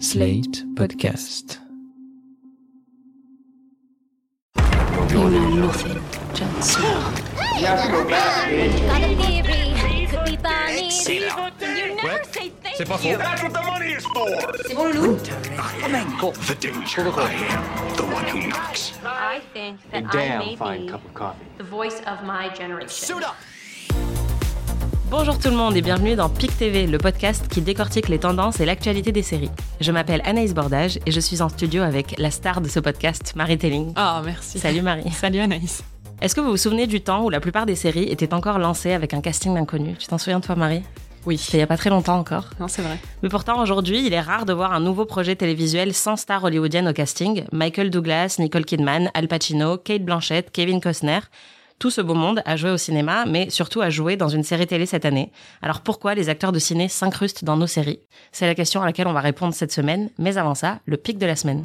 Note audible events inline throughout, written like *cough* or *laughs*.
Slate Podcast. You know nothing, Jon Snow. Got a theory. Could be Barney. Say that. You never say thank C'est pas faux. you. That's what the money is for. C'est bon, Loulou? The danger. I am the one who knocks. I think that I may be the voice of my generation. Bonjour tout le monde et bienvenue dans PIC TV, le podcast qui décortique les tendances et l'actualité des séries. Je m'appelle Anaïs Bordage et je suis en studio avec la star de ce podcast, Marie Telling. Ah, merci. Salut Marie. *laughs* Salut Anaïs. Est-ce que vous vous souvenez du temps où la plupart des séries étaient encore lancées avec un casting d'inconnus? Tu t'en souviens toi Marie? Oui. C'était il y a pas très longtemps encore. Non, c'est vrai. Mais pourtant aujourd'hui, il est rare de voir un nouveau projet télévisuel sans star hollywoodienne au casting. Michael Douglas, Nicole Kidman, Al Pacino, Kate Blanchett, Kevin Costner. Tout ce beau monde a joué au cinéma, mais surtout a joué dans une série télé cette année. Alors pourquoi les acteurs de ciné s'incrustent dans nos séries? C'est la question à laquelle on va répondre cette semaine, mais avant ça, le pic de la semaine.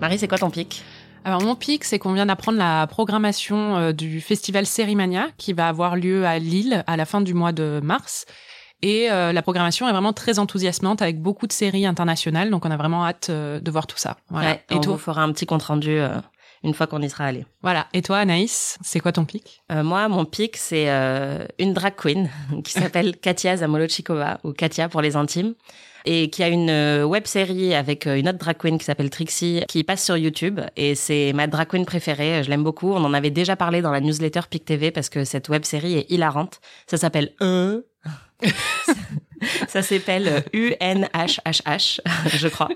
Marie, c'est quoi ton pic? Alors, mon pic, c'est qu'on vient d'apprendre la programmation euh, du festival Sérimania qui va avoir lieu à Lille à la fin du mois de mars. Et euh, la programmation est vraiment très enthousiasmante avec beaucoup de séries internationales. Donc, on a vraiment hâte euh, de voir tout ça. Voilà. Ouais, et on toi vous fera un petit compte rendu euh, une fois qu'on y sera allé. Voilà. Et toi, Anaïs, c'est quoi ton pic? Euh, moi, mon pic, c'est euh, une drag queen *laughs* qui s'appelle *laughs* Katia Zamolochikova, ou Katia pour les intimes, et qui a une web série avec une autre drag queen qui s'appelle Trixie, qui passe sur YouTube. Et c'est ma drag queen préférée, je l'aime beaucoup. On en avait déjà parlé dans la newsletter Pic TV parce que cette web série est hilarante. Ça s'appelle Un. Ça s'appelle U-N-H-H-H, je crois.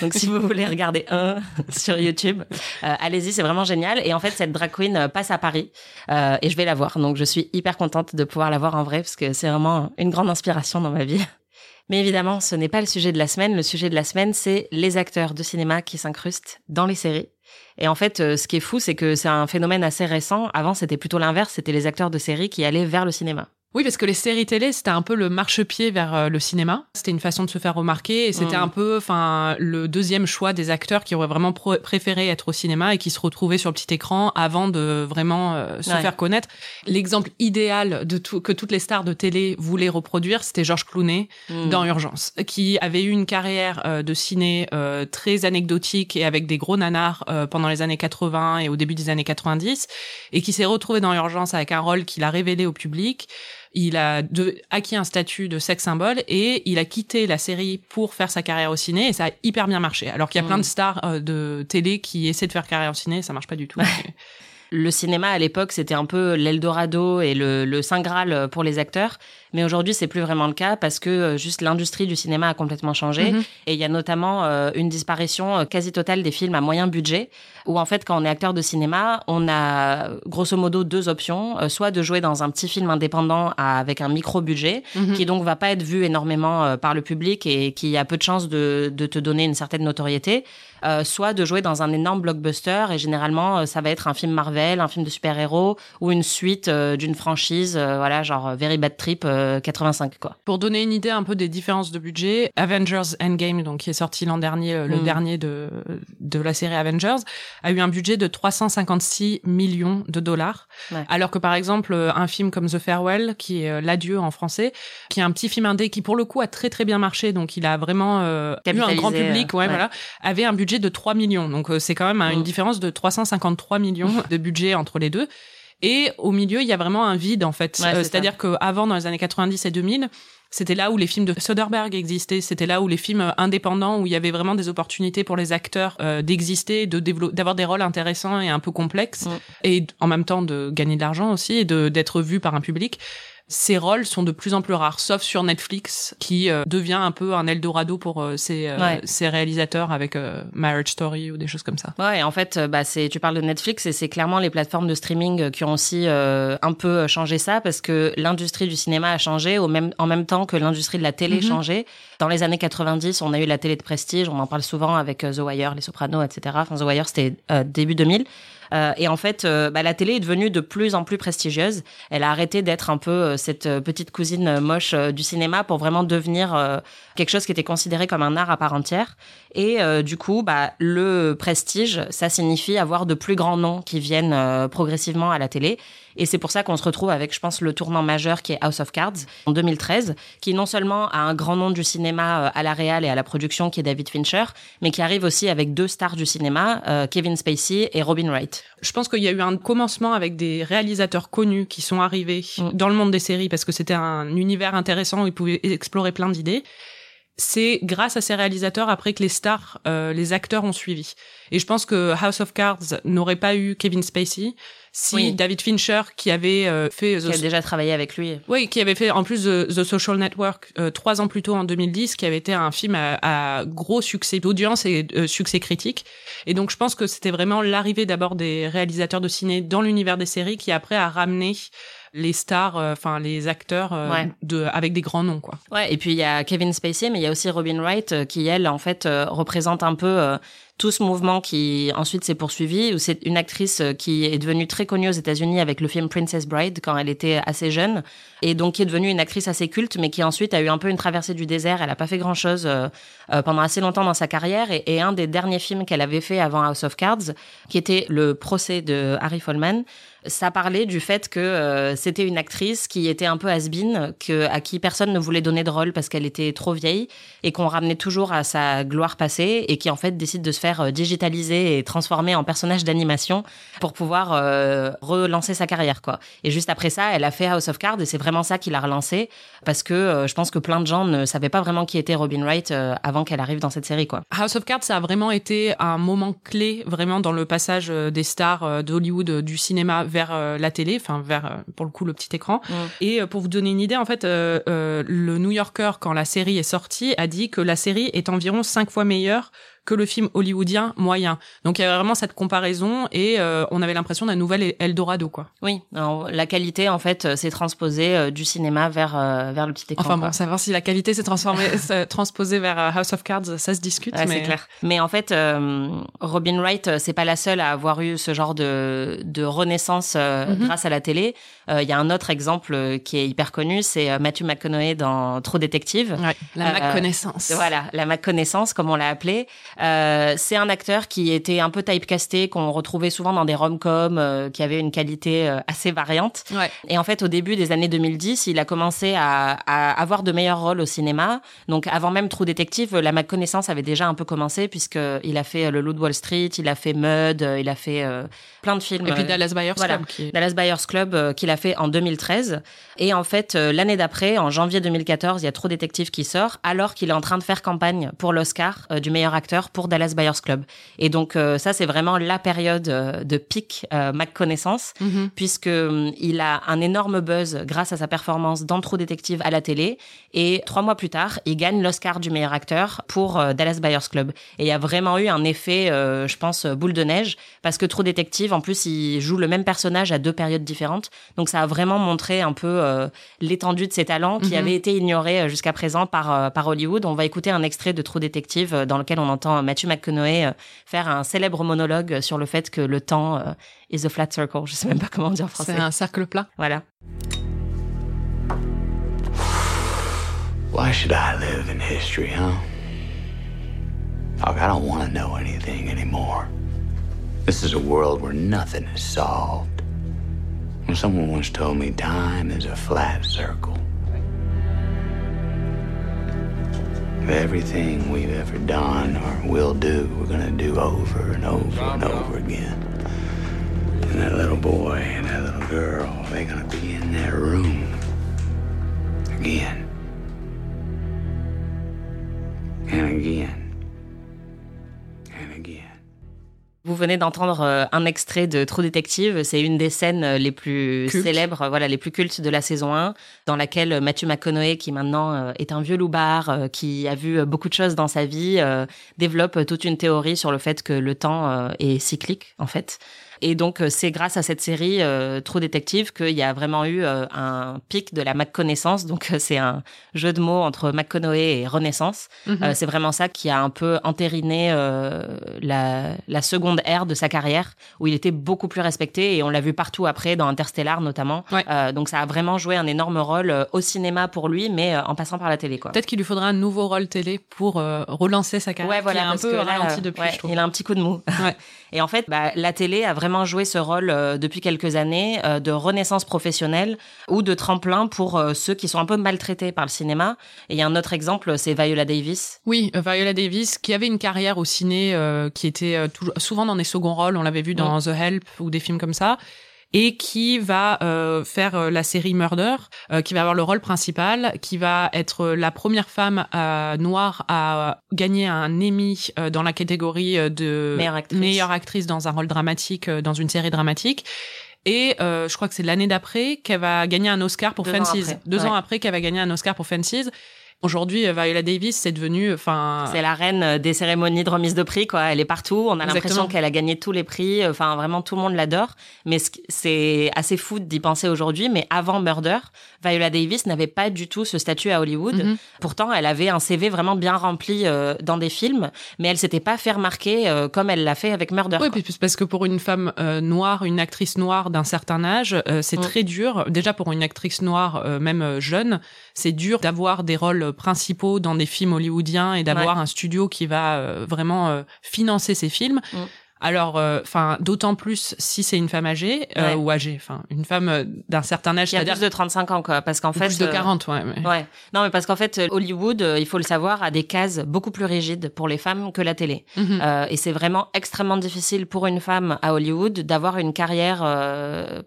Donc, si vous voulez regarder un sur YouTube, euh, allez-y, c'est vraiment génial. Et en fait, cette drag queen euh, passe à Paris euh, et je vais la voir. Donc, je suis hyper contente de pouvoir la voir en vrai parce que c'est vraiment une grande inspiration dans ma vie. Mais évidemment, ce n'est pas le sujet de la semaine. Le sujet de la semaine, c'est les acteurs de cinéma qui s'incrustent dans les séries. Et en fait, ce qui est fou, c'est que c'est un phénomène assez récent. Avant, c'était plutôt l'inverse. C'était les acteurs de séries qui allaient vers le cinéma. Oui, parce que les séries télé, c'était un peu le marchepied vers euh, le cinéma. C'était une façon de se faire remarquer et c'était Mm. un peu, enfin, le deuxième choix des acteurs qui auraient vraiment préféré être au cinéma et qui se retrouvaient sur le petit écran avant de vraiment euh, se Ouais. faire connaître. L'exemple idéal de tout que toutes les stars de télé voulaient reproduire, c'était George Clooney Mm. dans Urgence, qui avait eu une carrière euh, de ciné euh, très anecdotique et avec des gros nanars pendant les années 80 et au début des années 90, et qui s'est retrouvé dans Urgence avec un rôle qu'il a révélé au public. Il a de- acquis un statut de sex symbole et il a quitté la série pour faire sa carrière au ciné et ça a hyper bien marché. Alors qu'il y a plein Mm. de stars euh, de télé qui essaient de faire carrière au ciné, et ça marche pas du tout. Le cinéma à l'époque, c'était un peu l'Eldorado et le, le Saint Graal pour les acteurs. Mais aujourd'hui, c'est plus vraiment le cas parce que euh, juste l'industrie du cinéma a complètement changé. Mhm. Et il y a notamment euh, une disparition euh, quasi totale des films à moyen budget, où en fait, quand on est acteur de cinéma, on a grosso modo deux options. Euh, soit de jouer dans un petit film indépendant à- avec un micro-budget, Mhm. qui donc va pas être vu énormément euh, par le public et qui a peu de chances de, de te donner une certaine notoriété. Soit de jouer dans un énorme blockbuster et généralement ça va être un film Marvel, un film de super-héros ou une suite d'une franchise, voilà genre Very Bad Trip 85 quoi. Pour donner une idée un peu des différences de budget, Avengers Endgame, donc qui est sorti l'an dernier, euh, le Mm. dernier de de la série Avengers, a eu un budget de 356 millions de dollars, Ouais. alors que par exemple euh, un film comme The Farewell, qui est euh, l'adieu en français, qui est un petit film indé qui pour le coup a très très bien marché, donc il a vraiment euh, eu un grand public, euh, ouais, ouais. voilà, avait un budget de 3 millions, donc euh, c'est quand même hein, une Mm. différence de 353 millions *laughs* de budget entre les deux. Et au milieu, il y a vraiment un vide en fait. Ouais, Euh. C'est-à-dire qu'avant, dans les années 90 et 2000, c'était là où les films de Soderbergh existaient. C'était là où les films euh, indépendants, où il y avait vraiment des opportunités pour les acteurs euh, d'exister, de d'avoir des rôles intéressants et un peu complexes, Mm. et en même temps de gagner de l'argent aussi et d'être vu par un public. Ces rôles sont de plus en plus rares, sauf sur Netflix, qui euh, devient un peu un Eldorado pour euh, ces, euh, Ouais. réalisateurs avec euh, Marriage Story ou des choses comme ça. Ouais, et en fait, bah, c'est, tu parles de Netflix et c'est clairement les plateformes de streaming qui ont aussi un peu changé ça parce que l'industrie du cinéma a changé au même, en même temps que l'industrie de la télé Mhm. changeait. Dans les années 90, on a eu la télé de prestige, on en parle souvent avec The Wire, Les Sopranos, etc. Enfin, The Wire, c'était début 2000. Euh, et en fait, euh, bah, la télé est devenue de plus en plus prestigieuse. Elle a arrêté d'être un peu euh, cette petite cousine moche du cinéma pour vraiment devenir quelque chose qui était considéré comme un art à part entière. Et du coup, bah, le prestige, ça signifie avoir de plus grands noms qui viennent progressivement à la télé. Et c'est pour ça qu'on se retrouve avec, je pense, le tournant majeur qui est House of Cards en 2013, qui non seulement a un grand nom du cinéma à la réal et à la production qui est David Fincher, mais qui arrive aussi avec deux stars du cinéma, Kevin Spacey et Robin Wright. Je pense qu'il y a eu un commencement avec des réalisateurs connus qui sont arrivés mm. dans le monde des séries parce que c'était un univers intéressant où ils pouvaient explorer plein d'idées. C'est grâce à ces réalisateurs après que les stars, euh, les acteurs ont suivi. Et je pense que House of Cards n'aurait pas eu Kevin Spacey si David Fincher qui avait euh, fait qui a déjà travaillé avec lui. Oui qui avait fait en plus The, Social Network euh, trois ans plus tôt en 2010 qui avait été un film à, gros succès d'audience et euh, succès critique. Et donc je pense que c'était vraiment l'arrivée d'abord des réalisateurs de ciné dans l'univers des séries qui après a ramené les stars, enfin les acteurs de avec des grands noms quoi. Ouais, et puis il y a Kevin Spacey, mais il y a aussi Robin Wright qui elle en fait représente un peu tout ce mouvement qui ensuite s'est poursuivi, où c'est une actrice euh, qui est devenue très connue aux États-Unis avec le film Princess Bride quand elle était assez jeune, et donc qui est devenue une actrice assez culte, mais qui ensuite a eu un peu une traversée du désert. Elle a pas fait grand-chose euh, euh, pendant assez longtemps dans sa carrière, et, un des derniers films qu'elle avait fait avant House of Cards, qui était le procès de Harry Folman, ça parlait du fait que c'était une actrice qui était un peu has-been, que, à qui personne ne voulait donner de rôle parce qu'elle était trop vieille et qu'on ramenait toujours à sa gloire passée et qui en fait décide de se faire euh, digitaliser et transformer en personnage d'animation pour pouvoir euh, relancer sa carrière quoi. Et juste après ça, elle a fait House of Cards et c'est vraiment ça qui l'a relancée parce que je pense que plein de gens ne savaient pas vraiment qui était Robin Wright avant qu'elle arrive dans cette série quoi. House of Cards ça a vraiment été un moment clé vraiment dans le passage des stars d'Hollywood du cinéma vers euh, la télé, enfin vers euh, pour le coup le petit écran. Mm. Et euh, pour vous donner une idée, en fait, le New Yorker quand la série est sortie a dit que la série est environ cinq fois meilleure que le film hollywoodien moyen. Donc il y avait vraiment cette comparaison et euh, on avait l'impression d'un nouvel Eldorado quoi. Oui, la qualité en fait euh, s'est transposée euh, du cinéma vers vers le petit écran. Enfin bon, savoir si la qualité s'est transformée *laughs* transposée vers House of Cards, ça se discute mais c'est clair. Mais en fait Robin Wright c'est pas la seule à avoir eu ce genre de de renaissance mhm. grâce à la télé. Il y a un autre exemple qui est hyper connu, c'est Matthew McConaughey dans Trop détective. Ouais, la Mac connaissance. Voilà, la Mac connaissance comme on l'a appelé. Euh, c'est un acteur qui était un peu typecasté, qu'on retrouvait souvent dans des rom-coms, euh, qui avait une qualité euh, assez variante. Ouais. Et en fait, au début des années 2010, il a commencé à, à, avoir de meilleurs rôles au cinéma. Donc, avant même True Detective, la connaissance avait déjà un peu commencé, puisqu'il a fait Le Loup de Wall Street, il a fait Mud, il a fait plein de films. Et puis Dallas Buyers Club. Qui... Dallas Buyers Club, qu'il a fait en 2013. Et en fait, l'année d'après, en janvier 2014, il y a True Detective qui sort, alors qu'il est en train de faire campagne pour l'Oscar du meilleur acteur pour Dallas Buyers Club. Et donc euh, ça, c'est vraiment la période euh, de pic euh, Mac connaissance, mm-hmm. puisque il a un énorme buzz grâce à sa performance dans True Detective à la télé. Et trois mois plus tard, il gagne l'Oscar du meilleur acteur pour Dallas Buyers Club. Et il y a vraiment eu un effet, je pense, boule de neige, parce que True Detective, en plus, il joue le même personnage à deux périodes différentes. Donc ça a vraiment montré un peu l'étendue de ses talents qui mm-hmm. avaient été ignorés jusqu'à présent par, par Hollywood. On va écouter un extrait de True Detective dans lequel on entend Matthew McConaughey euh, faire un célèbre monologue sur le fait que le temps euh, is a flat circle. Je sais même pas comment dire en français. C'est un cercle plat. Voilà. Why should I live in history, huh? I don't want to know anything anymore. This is a world where nothing is solved. Someone once told me time is a flat circle. Everything we've ever done or will do, we're gonna do over and over and over again. And that little boy and that little girl, they're gonna be in that room again. Venez d'entendre euh, un extrait de True Detective. C'est une des scènes euh, les plus célèbres, voilà, les plus cultes de la saison 1, dans laquelle Matthew McConaughey, qui maintenant euh, est un vieux loupard, qui a vu beaucoup de choses dans sa vie, développe toute une théorie sur le fait que le temps est cyclique, en fait Et donc, c'est grâce à cette série True Detective qu'il y a vraiment eu un pic de la McConnaissance. Donc, c'est un jeu de mots entre McConaughey et Renaissance. Mhm. c'est vraiment ça qui a un peu entériné la, la seconde ère de sa carrière, où il était beaucoup plus respecté et on l'a vu partout après, dans Interstellar notamment. donc, ça a vraiment joué un énorme rôle au cinéma pour lui, mais en passant par la télé. Peut-être qu'il lui faudra un nouveau rôle télé pour relancer sa carrière. Ouais, voilà, qui est un peu ralenti depuis. il a un petit coup de mou. *laughs* Et en fait, bah, la télé a vraiment joué ce rôle euh, depuis quelques années euh, de renaissance professionnelle ou de tremplin pour euh, ceux qui sont un peu maltraités par le cinéma. Et il y a un autre exemple, c'est Viola Davis. Oui, Viola Davis, qui avait une carrière au ciné qui était souvent dans des seconds rôles. On l'avait vu dans. The Help ou des films comme ça et qui va euh, faire euh, la série Murder, euh, qui va avoir le rôle principal, qui va être la première femme noire à gagner un Emmy dans la catégorie de meilleure actrice, dans un rôle dramatique dans une série dramatique. Et je crois que c'est l'année d'après qu'elle va gagner un Oscar pour Fences. Deux ans après qu'elle va gagner un Oscar pour Fences. Aujourd'hui, euh, Viola Davis, c'est devenu, enfin, c'est la reine euh, des cérémonies de remise de prix, quoi. Elle est partout. On a l'impression qu'elle a gagné tous les prix. Enfin, vraiment, tout le monde l'adore. Mais c'est assez fou d'y penser aujourd'hui. Mais avant Murder, Viola Davis n'avait pas du tout ce statut à Hollywood. Mhm. Pourtant, elle avait un CV vraiment bien rempli euh, dans des films, mais elle s'était pas fait remarquer comme elle l'a fait avec Murder. Oui, parce que pour une femme noire, une actrice noire d'un certain âge, c'est mm. très dur. Déjà pour une actrice noire, même jeune, c'est dur d'avoir des rôles principaux dans des films hollywoodiens et d'avoir un studio qui va euh, vraiment euh, financer ces films. Mm. Alors, euh, enfin, d'autant plus si c'est une femme âgée euh, ou âgée, enfin, une femme euh, d'un certain âge. Il y a plus de 35 ans, quoi, parce qu'en fait. Plus de 40, ouais. Ouais. Non, mais parce qu'en fait, Hollywood, il faut le savoir, a des cases beaucoup plus rigides pour les femmes que la télé. Mhm. et c'est vraiment extrêmement difficile pour une femme à Hollywood d'avoir une carrière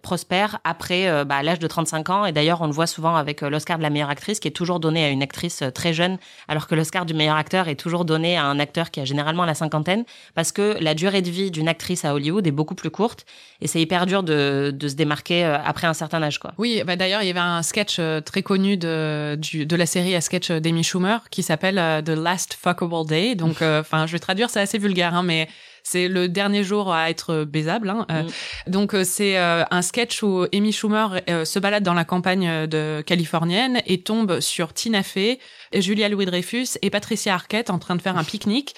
prospère après bah, l'âge de 35 ans. Et d'ailleurs, on le voit souvent avec l'Oscar de la meilleure actrice, qui est toujours donné à une actrice très jeune, alors que l'Oscar du meilleur acteur est toujours donné à un acteur qui a généralement la cinquantaine, parce que la durée de vie d'une actrice à Hollywood est beaucoup plus courte et c'est hyper dur de, de, se démarquer euh, après un certain âge quoi. Oui, bah d'ailleurs il y avait un sketch euh, très connu de du, de la série à sketch d'Amy Schumer qui s'appelle euh, The Last Fuckable Day. Donc *laughs* enfin je vais traduire, c'est assez vulgaire hein, mais c'est le dernier jour à être baisable. Hein. Mm. donc c'est un sketch où Amy Schumer se balade dans la campagne de californienne et tombe sur Tina Fey, Julia Louis-Dreyfus et Patricia Arquette en train de faire un pique-nique.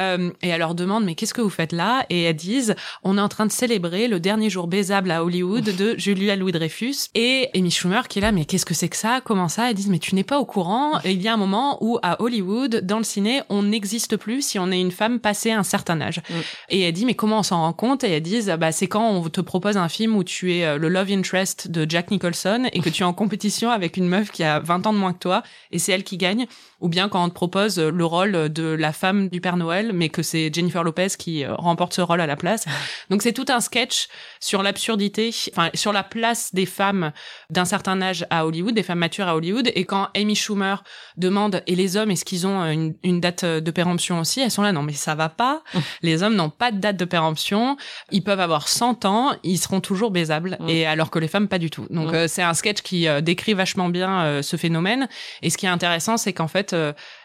Euh, et elle leur demande mais qu'est-ce que vous faites là? Et elles disent on est en train de célébrer le dernier jour baisable à Hollywood de Julia Louis Dreyfus et Amy Schumer qui est là mais qu'est-ce que c'est que ça? Comment ça? Elles disent mais tu n'es pas au courant. Et il y a un moment où à Hollywood dans le ciné on n'existe plus si on est une femme passée un certain âge. Mm. Et elle dit mais comment on s'en rend compte? Et elles disent bah c'est quand on te propose un film où tu es euh, le love interest de Jack Nicholson et que tu es en compétition avec une meuf qui a 20 ans de moins que toi et c'est elle qui gagne ou bien quand on te propose le rôle de la femme du Père Noël mais que c'est Jennifer Lopez qui euh, remporte ce rôle à la place. *laughs* Donc c'est tout un sketch sur l'absurdité, enfin sur la place des femmes d'un certain âge à Hollywood, des femmes matures à Hollywood. Et quand Amy Schumer demande et les hommes est-ce qu'ils ont une, une, date de péremption aussi, elles sont là non mais ça va pas. les hommes n'ont pas de date de péremption. Ils peuvent avoir 100 ans, ils seront toujours baisables. Et alors que les femmes pas du tout. Donc euh, c'est un sketch qui euh, décrit vachement bien ce phénomène. Et ce qui est intéressant, c'est qu'en fait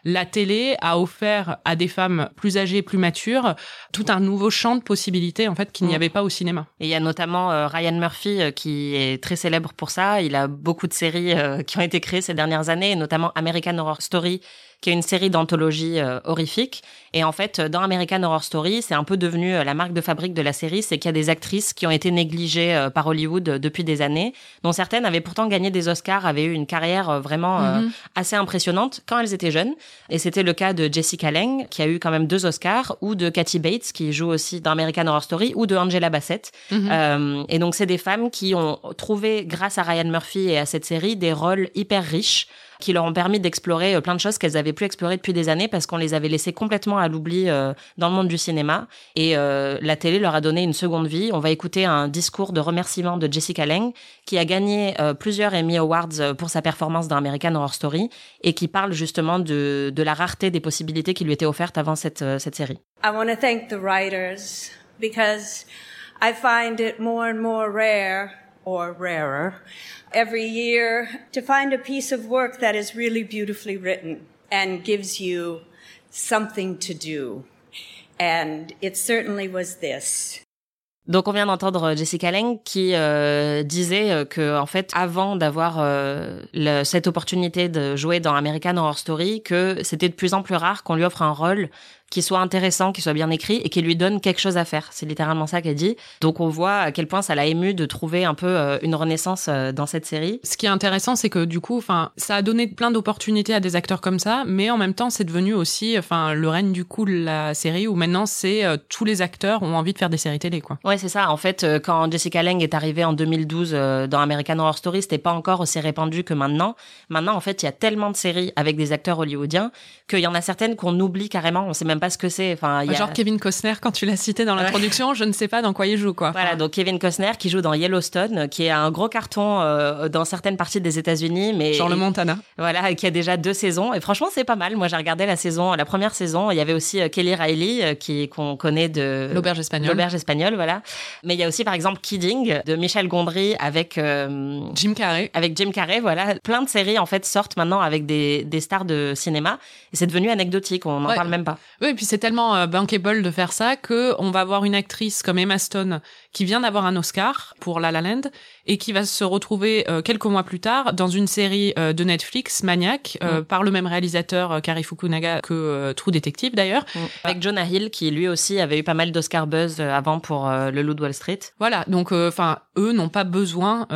la télé a offert à des femmes plus âgées, plus matures, tout un nouveau champ de possibilités en fait qu'il n'y mm. avait pas au cinéma. Et il y a notamment euh, Ryan Murphy euh, qui est très célèbre pour ça. Il a beaucoup de séries euh, qui ont été créées ces dernières années, notamment American Horror Story qui est une série d'anthologie euh, horrifique. Et en fait, dans American Horror Story, c'est un peu devenu euh, la marque de fabrique de la série, c'est qu'il y a des actrices qui ont été négligées euh, par Hollywood depuis des années, dont certaines avaient pourtant gagné des Oscars, avaient eu une carrière vraiment mhm. assez impressionnante quand elles étaient jeunes. Et c'était le cas de Jessica Lange, qui a eu quand même deux Oscars, ou de Kathy Bates, qui joue aussi dans American Horror Story, ou de Angela Bassett. Mhm. et donc, c'est des femmes qui ont trouvé, grâce à Ryan Murphy et à cette série, des rôles hyper riches qui leur ont permis d'explorer euh, plein de choses qu'elles avaient plus explorées depuis des années parce qu'on les avait laissées complètement à l'oubli euh, dans le monde du cinéma. Et euh, la télé leur a donné une seconde vie. On va écouter un discours de remerciement de Jessica Lange qui a gagné plusieurs Emmy Awards pour sa performance dans American Horror Story et qui parle justement de, la rareté des possibilités qui lui étaient offertes avant cette, cette série. I want to thank the writers because I find it more and more rare or rarer every year to find a piece of work that is really beautifully written and gives you something to do. And it certainly was this. Donc on vient d'entendre Jessica Lange qui euh, disait euh, que en fait avant d'avoir euh, cette opportunité de jouer dans American Horror Story que c'était de plus en plus rare qu'on lui offre un rôle qui soit intéressant, qui soit bien écrit et qui lui donne quelque chose à faire. C'est littéralement ça qu'elle dit. Donc on voit à quel point ça l'a ému de trouver un peu euh, une renaissance euh, dans cette série. Ce qui est intéressant, c'est que du coup, enfin, ça a donné plein d'opportunités à des acteurs comme ça, mais en même temps, c'est devenu aussi, enfin, le règne du coup de la série où maintenant c'est euh, tous les acteurs ont envie de faire des séries télé, quoi. Ouais, c'est ça. En fait, quand Jessica Lange est arrivée en 2012 dans American Horror Story, c'était pas encore aussi répandu que maintenant. Maintenant, en fait, il y a tellement de séries avec des acteurs hollywoodiens qu'il y en a certaines qu'on oublie carrément. On sait même pas ce que c'est. Enfin, Genre Kevin Costner, quand tu l'as cité dans l'introduction, je ne sais pas dans quoi il joue, quoi. Voilà, donc Kevin Costner qui joue dans Yellowstone, qui est un gros carton euh, dans certaines parties des États-Unis, mais genre le Montana. Voilà, qui a déjà deux saisons. Et franchement, c'est pas mal. Moi, j'ai regardé la saison, la première saison. Il y avait aussi euh, Kelly Riley, euh, qui qu'on connaît de l'auberge espagnole. L'auberge espagnole, voilà. Mais il y a aussi, par exemple, Kidding de Michel Gondry avec Jim Carrey. Avec Jim Carrey, voilà. Plein de séries en fait sortent maintenant avec des, des stars de cinéma. Et c'est devenu anecdotique. On n'en parle même pas. Oui, et puis c'est tellement bankable de faire ça que on va avoir une actrice comme Emma Stone qui vient d'avoir un Oscar pour La La Land et qui va se retrouver euh, quelques mois plus tard dans une série euh, de Netflix, Maniac, euh, par le même réalisateur Kari Fukunaga que True Detective d'ailleurs, avec Jonah Hill qui lui aussi avait eu pas mal d'Oscar buzz avant pour Le Loup de Wall Street. Voilà, donc enfin eux n'ont pas besoin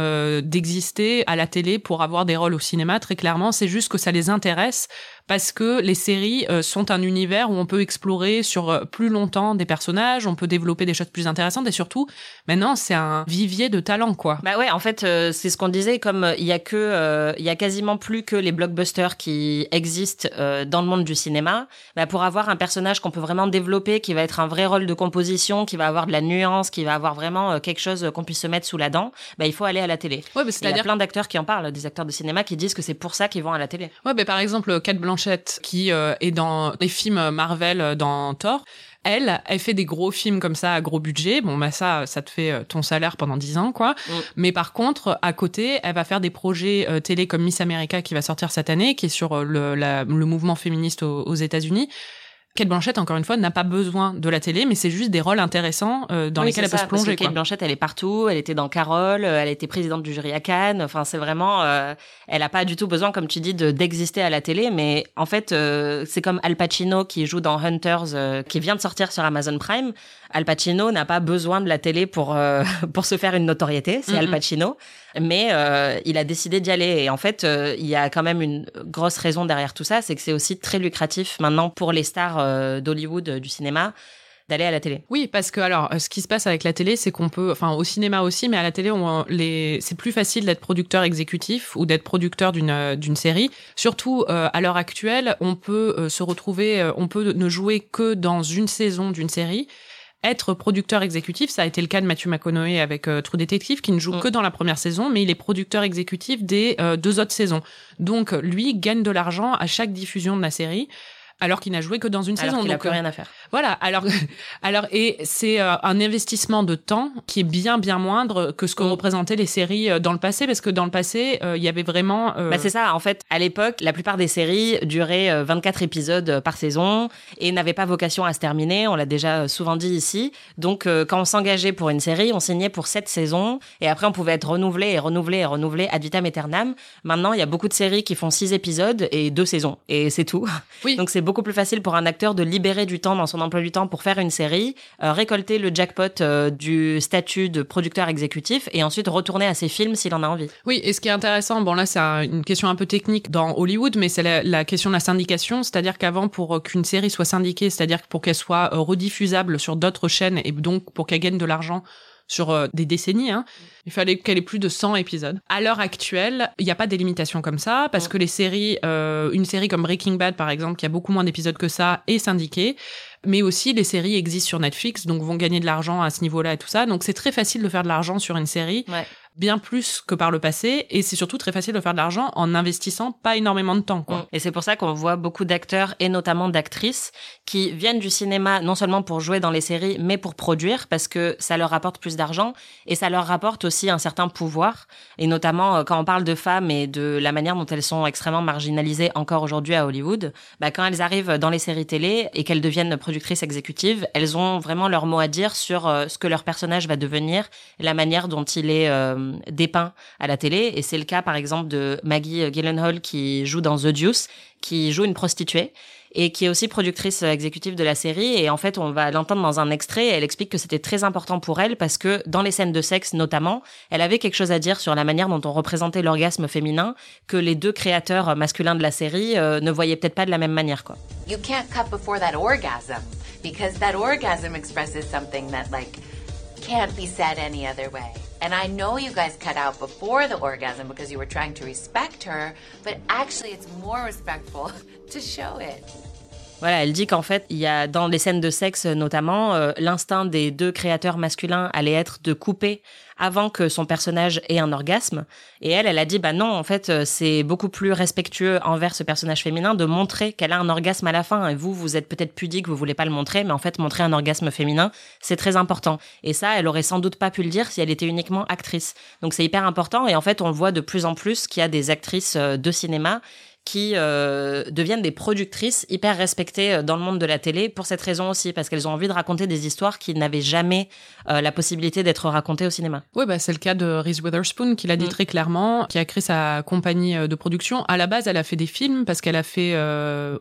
d'exister à la télé pour avoir des rôles au cinéma. Très clairement, c'est juste que ça les intéresse parce que les séries sont un univers où on peut explorer sur plus longtemps des personnages, on peut développer des choses plus intéressantes et surtout maintenant c'est un vivier de talent quoi. Bah ouais, en fait euh, c'est ce qu'on disait comme euh, il y a que euh, il y a quasiment plus que les blockbusters qui existent dans le monde du cinéma, bah pour avoir un personnage qu'on peut vraiment développer qui va être un vrai rôle de composition, qui va avoir de la nuance, qui va avoir vraiment quelque chose qu'on puisse se mettre sous la dent, bah il faut aller à la télé. Ouais, il y a plein d'acteurs qui en parlent, des acteurs de cinéma qui disent que c'est pour ça qu'ils vont à la télé. Ouais, bah par exemple Kate Blanchett qui est dans les films Marvel dans Thor elle, elle fait des gros films comme ça à gros budget. Bon, bah ça, ça te fait euh, ton salaire pendant 10 ans, quoi. Mm. Mais par contre, à côté, elle va faire des projets euh, télé comme Miss America qui va sortir cette année, qui est sur euh, le, le mouvement féministe aux, aux États-Unis. Kate Blanchett, encore une fois, n'a pas besoin de la télé, mais c'est juste des rôles intéressants euh, dans lesquels elle peut se plonger. Kate Blanchett, elle est partout. Elle était dans Carole, euh, elle était présidente du jury à Cannes. Enfin, c'est vraiment, euh, elle a pas du tout besoin, comme tu dis, de d'exister à la télé. Mais en fait, c'est comme Al Pacino qui joue dans Hunters, qui vient de sortir sur Amazon Prime. Al Pacino n'a pas besoin de la télé pour *laughs* pour se faire une notoriété. C'est Al Pacino mais euh, il a décidé d'y aller. Et en fait, euh, il y a quand même une grosse raison derrière tout ça, c'est que c'est aussi très lucratif maintenant pour les stars euh, d'Hollywood du cinéma d'aller à la télé. Oui, parce que alors, ce qui se passe avec la télé, c'est qu'on peut, enfin, au cinéma aussi, mais à la télé, c'est plus facile d'être producteur exécutif ou d'être producteur d'une d'une série. Surtout à l'heure actuelle, on peut se retrouver, on peut ne jouer que dans une saison d'une série être producteur exécutif. Ça a été le cas de Matthew McConaughey avec euh, True Detective, qui ne joue mm. que dans la première saison, mais il est producteur exécutif des euh, deux autres saisons. Donc, lui gagne de l'argent à chaque diffusion de la série alors qu'il n'a joué que dans une alors saison. Il n'a plus rien à faire. Voilà. Alors, *laughs* alors et c'est euh, un investissement de temps qui est bien bien moindre que ce que mm. représentaient les séries euh, dans le passé, parce que dans le passé, euh, il y avait vraiment. Bah c'est ça. En fait, à l'époque, la plupart des séries duraient 24 épisodes par saison et n'avaient pas vocation à se terminer. On l'a déjà souvent dit ici. Donc, quand on s'engageait pour une série, on signait pour sept saisons et après on pouvait être renouvelé et renouvelé et renouvelé ad vitam aeternam. Maintenant, il y a beaucoup de séries qui font six épisodes et deux saisons et c'est tout. Oui. Donc c'est beaucoup plus facile pour un acteur de libérer du temps dans son emploi du temps pour faire une série, euh, récolter le jackpot euh, du statut de producteur exécutif et ensuite retourner à ses films s'il en a envie. Oui, et ce qui est intéressant, bon là c'est une question un peu technique dans Hollywood, mais c'est la, question de la syndication, c'est-à-dire qu'avant pour qu'une série soit syndiquée, c'est-à-dire pour qu'elle soit euh, rediffusable sur d'autres chaînes et donc pour qu'elle gagne de l'argent sur euh, des décennies. Hein. Il fallait qu'elle ait plus de 100 épisodes. À l'heure actuelle, il n'y a pas des limitations comme ça parce que les séries, euh, une série comme Breaking Bad par exemple, qui a beaucoup moins d'épisodes que ça, est syndiquée. Mais aussi, les séries existent sur Netflix, donc vont gagner de l'argent à ce niveau-là et tout ça. Donc c'est très facile de faire de l'argent sur une série. Bien plus que par le passé et c'est surtout très facile de faire de l'argent en investissant pas énormément de temps. Quoi. Mm. Et c'est pour ça qu'on voit beaucoup d'acteurs et notamment d'actrices qui viennent du cinéma non seulement pour jouer dans les séries mais pour produire parce que ça leur rapporte plus d'argent et ça leur rapporte aussi un certain pouvoir et notamment euh, quand on parle de femmes et de la manière dont elles sont extrêmement marginalisées encore aujourd'hui à Hollywood, bah quand elles arrivent dans les séries télé et qu'elles deviennent productrices exécutives, elles ont vraiment leur mot à dire sur euh, ce que leur personnage va devenir la manière dont il est euh, dépeint à la télé. Et c'est le cas, par exemple, de Maggie Gyllenhaal qui joue dans The Deuce, qui joue une prostituée et qui est aussi productrice exécutive de la série. Et en fait, on va l'entendre dans un extrait. Elle explique que c'était très important pour elle parce que dans les scènes de sexe, notamment, elle avait quelque chose à dire sur la manière dont on représentait l'orgasme féminin que les deux créateurs masculins de la série euh, ne voyaient peut-être pas de la même manière, quoi. You can't cut before that orgasm because that orgasm expresses something that like can't be said any other way. And I know you guys cut out before the orgasm because you were trying to respect her, but actually it's more respectful *laughs* to show it. Voilà, elle dit qu'en fait, il y a dans les scènes de sexe notamment, euh, l'instinct des deux créateurs masculins allait être de couper avant que son personnage ait un orgasme. Et elle, elle a dit, bah non, en fait, euh, c'est beaucoup plus respectueux envers ce personnage féminin de montrer qu'elle a un orgasme à la fin. Et vous, vous êtes peut-être pudique, vous voulez pas le montrer, mais en fait, montrer un orgasme féminin, c'est très important. Et ça, elle aurait sans doute pas pu le dire si elle était uniquement actrice. Donc c'est hyper important. Et en fait, on voit de plus en plus qu'il y a des actrices euh, de cinéma qui euh, deviennent des productrices hyper respectées euh, dans le monde de la télé pour cette raison aussi, parce qu'elles ont envie de raconter des histoires qui n'avaient jamais euh, la possibilité d'être racontées au cinéma. Oui, bah, c'est le cas de Reese Witherspoon, qui l'a dit mm. très clairement, qui a créé sa compagnie de production. À la base, elle a fait des films parce qu'elle a fait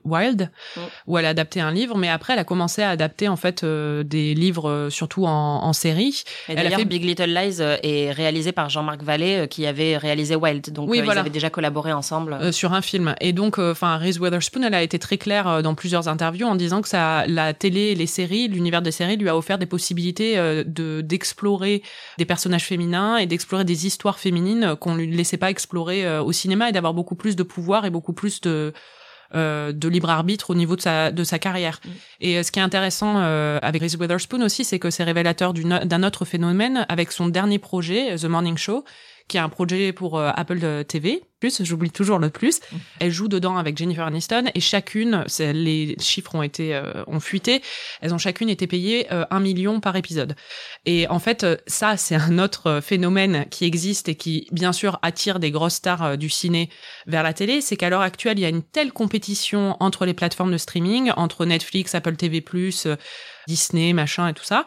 Wild, mm. où elle a adapté un livre, mais après, elle a commencé à adapter en fait des livres, surtout en, en série. Et d'ailleurs, fait... Big Little Lies est réalisé par Jean-Marc Vallée, qui avait réalisé Wild, donc oui, ils avaient déjà collaboré ensemble. sur un film. Et donc, euh, enfin, Reese Witherspoon, elle a été très claire euh, dans plusieurs interviews en disant que ça, la télé, les séries, l'univers des séries lui a offert des possibilités euh, de d'explorer des personnages féminins et d'explorer des histoires féminines qu'on lui laissait pas explorer au cinéma et d'avoir beaucoup plus de pouvoir et beaucoup plus de de libre arbitre au niveau de sa de sa carrière. Mm. Et ce qui est intéressant avec Reese Witherspoon aussi, c'est que c'est révélateur d'un autre phénomène avec son dernier projet, The Morning Show, qui est un projet pour euh, Apple euh, TV. Plus, j'oublie toujours le plus. Mm. Elle joue dedans avec Jennifer Aniston et chacune, les chiffres ont été euh, ont fuité, elles ont chacune été payées un million par épisode. Et en fait, ça c'est un autre phénomène qui existe et qui bien sûr attire des grosses stars du ciné vers la télé, c'est qu'à l'heure actuelle il y a une telle compétition entre les plateformes de streaming, entre Netflix, Apple TV+, Disney, machin et tout ça,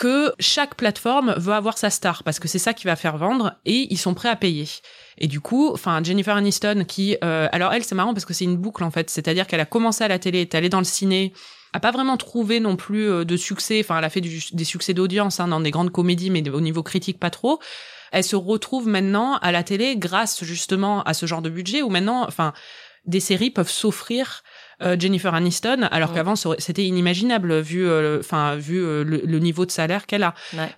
que chaque plateforme veut avoir sa star parce que c'est ça qui va faire vendre et ils sont prêts à payer. Et du coup, enfin Jennifer Aniston qui, euh, alors elle c'est marrant parce que c'est une boucle en fait, c'est-à-dire qu'elle a commencé à la télé, est allée dans le ciné, a pas vraiment trouvé non plus euh, de succès, enfin elle a fait des succès d'audience hein, dans des grandes comédies mais au niveau critique pas trop. Elle se retrouve maintenant à la télé grâce justement à ce genre de budget où maintenant, enfin des séries peuvent s'offrir euh, Jennifer Aniston, alors qu'avant c'était inimaginable vu, euh, enfin vu euh, le, niveau de salaire qu'elle a.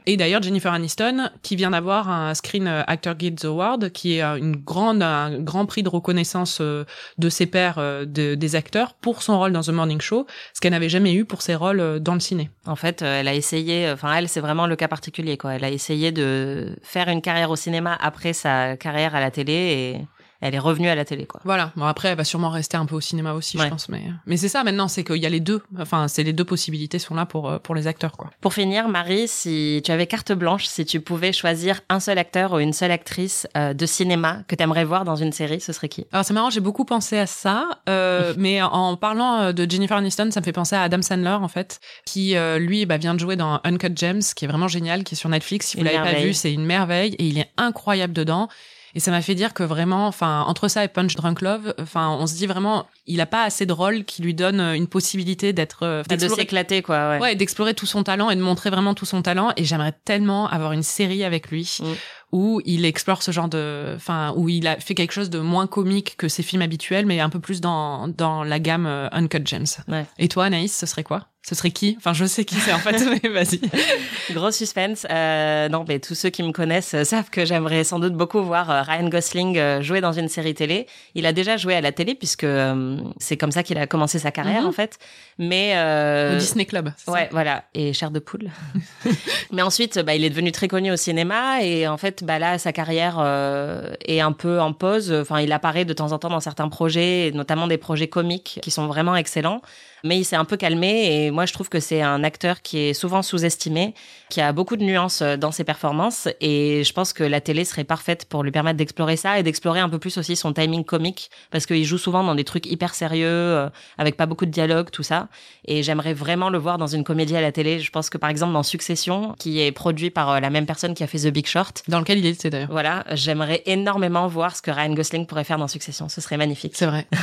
Et d'ailleurs Jennifer Aniston, qui vient d'avoir un Screen Actor Guild Award, qui est une grande, un grand prix de reconnaissance de ses pairs de, des acteurs pour son rôle dans The Morning Show, ce qu'elle n'avait jamais eu pour ses rôles dans le ciné. En fait, elle a essayé, enfin elle c'est vraiment le cas particulier quoi. Elle a essayé de faire une carrière au cinéma après sa carrière à la télé et elle est revenue à la télé, quoi. Voilà. Bon, après, elle va sûrement rester un peu au cinéma aussi, je pense. Mais, mais c'est ça maintenant, c'est qu'il y a les deux. Enfin, c'est les deux possibilités sont là pour, euh, pour les acteurs, quoi. Pour finir, Marie, si tu avais carte blanche, si tu pouvais choisir un seul acteur ou une seule actrice euh, de cinéma que tu aimerais voir dans une série, ce serait qui? Alors, c'est marrant, j'ai beaucoup pensé à ça. Euh, *laughs* mais en parlant de Jennifer Aniston, ça me fait penser à Adam Sandler, en fait, qui, lui, bah, vient de jouer dans Uncut Gems, qui est vraiment génial, qui est sur Netflix. Si vous l'avez pas vu, c'est une merveille et il est incroyable dedans. Et ça m'a fait dire que vraiment, enfin, entre ça et Punch Drunk Love, enfin, on se dit vraiment, il a pas assez de rôle qui lui donne euh, une possibilité d'être, euh, de s'éclater, quoi. Ouais, ouais d'explorer tout son talent et de montrer vraiment tout son talent. Et j'aimerais tellement avoir une série avec lui. Mm. où il explore ce genre de, enfin, où il a fait quelque chose de moins comique que ses films habituels, mais un peu plus dans dans la gamme euh, Uncut Gems. Ouais. Et toi, Anaïs, ce serait quoi? Ce serait qui? Enfin, je sais qui c'est en fait, *laughs* mais vas-y. Gros suspense. Euh, non, mais tous ceux qui me connaissent euh, savent que j'aimerais sans doute beaucoup voir euh, Ryan Gosling euh, jouer dans une série télé. Il a déjà joué à la télé puisque c'est comme ça qu'il a commencé sa carrière Mhm. en fait. Mais Au Disney Club. ça? Ouais, voilà, et chair de poule. *laughs* Mais ensuite, bah, il est devenu très connu au cinéma et en fait, bah là, sa carrière est un peu en pause. Enfin, il apparaît de temps en temps dans certains projets, et notamment des projets comiques qui sont vraiment excellents. Mais il s'est un peu calmé et moi, je trouve que c'est un acteur qui est souvent sous-estimé, qui a beaucoup de nuances euh, dans ses performances et je pense que la télé serait parfaite pour lui permettre d'explorer ça et d'explorer un peu plus aussi son timing comique parce qu'il joue souvent dans des trucs hyper sérieux, euh, avec pas beaucoup de dialogue, tout ça. Et j'aimerais vraiment le voir dans une comédie à la télé. Je pense que par exemple dans Succession, qui est produit par euh, la même personne qui a fait The Big Short, Dans lequel il était d'ailleurs. voilà, j'aimerais énormément voir ce que Ryan Gosling pourrait faire dans Succession. Ce serait magnifique. C'est vrai. *laughs*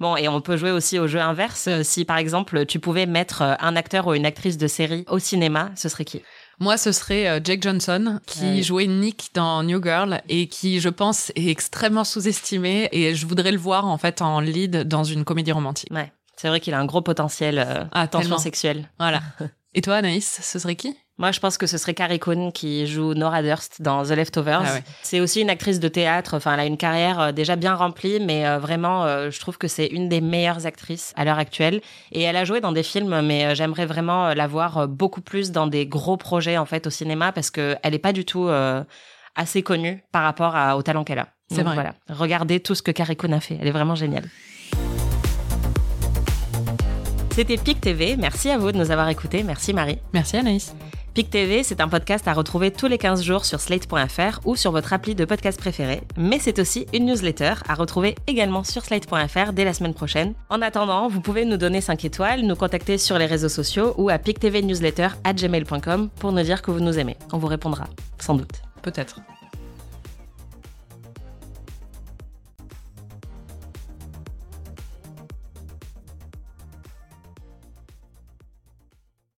Bon, et on peut jouer aussi au jeu inverse. Euh, Si par exemple tu pouvais mettre euh, un acteur ou une actrice de série au cinéma, ce serait qui? Moi, ce serait euh, Jake Johnson, qui Ah jouait Nick dans New Girl et qui, je pense, est extrêmement sous-estimé. Et je voudrais le voir, en fait, en lead dans une comédie romantique. Ouais, c'est vrai qu'il a un gros potentiel euh, Ah, tension tellement. sexuelle. Voilà. *laughs* Et toi, Anaïs, ce serait qui? Moi, je pense que ce serait Carrie Coon qui joue Nora Durst dans The Leftovers. Ah ouais. C'est aussi une actrice de théâtre. Enfin, elle a une carrière euh, déjà bien remplie, mais euh, vraiment, euh, je trouve que c'est une des meilleures actrices à l'heure actuelle. Et elle a joué dans des films, mais j'aimerais vraiment la voir beaucoup plus dans des gros projets en fait au cinéma parce que elle est pas du tout euh, assez connue par rapport à- au talent qu'elle a. C'est vrai. Voilà, regardez tout ce que Carrie Coon a fait. Elle est vraiment géniale. C'était PIC TV. Merci à vous de nous avoir écoutés. Merci Marie. Merci, Anaïs. PIC TV, c'est un podcast à retrouver tous les 15 jours sur slate.fr ou sur votre appli de podcast préféré. Mais c'est aussi une newsletter à retrouver également sur slate.fr dès la semaine prochaine. En attendant, vous pouvez nous donner 5 étoiles, nous contacter sur les réseaux sociaux ou à pictvnewsletter@gmail.com pour nous dire que vous nous aimez. On vous répondra, sans doute. Peut-être.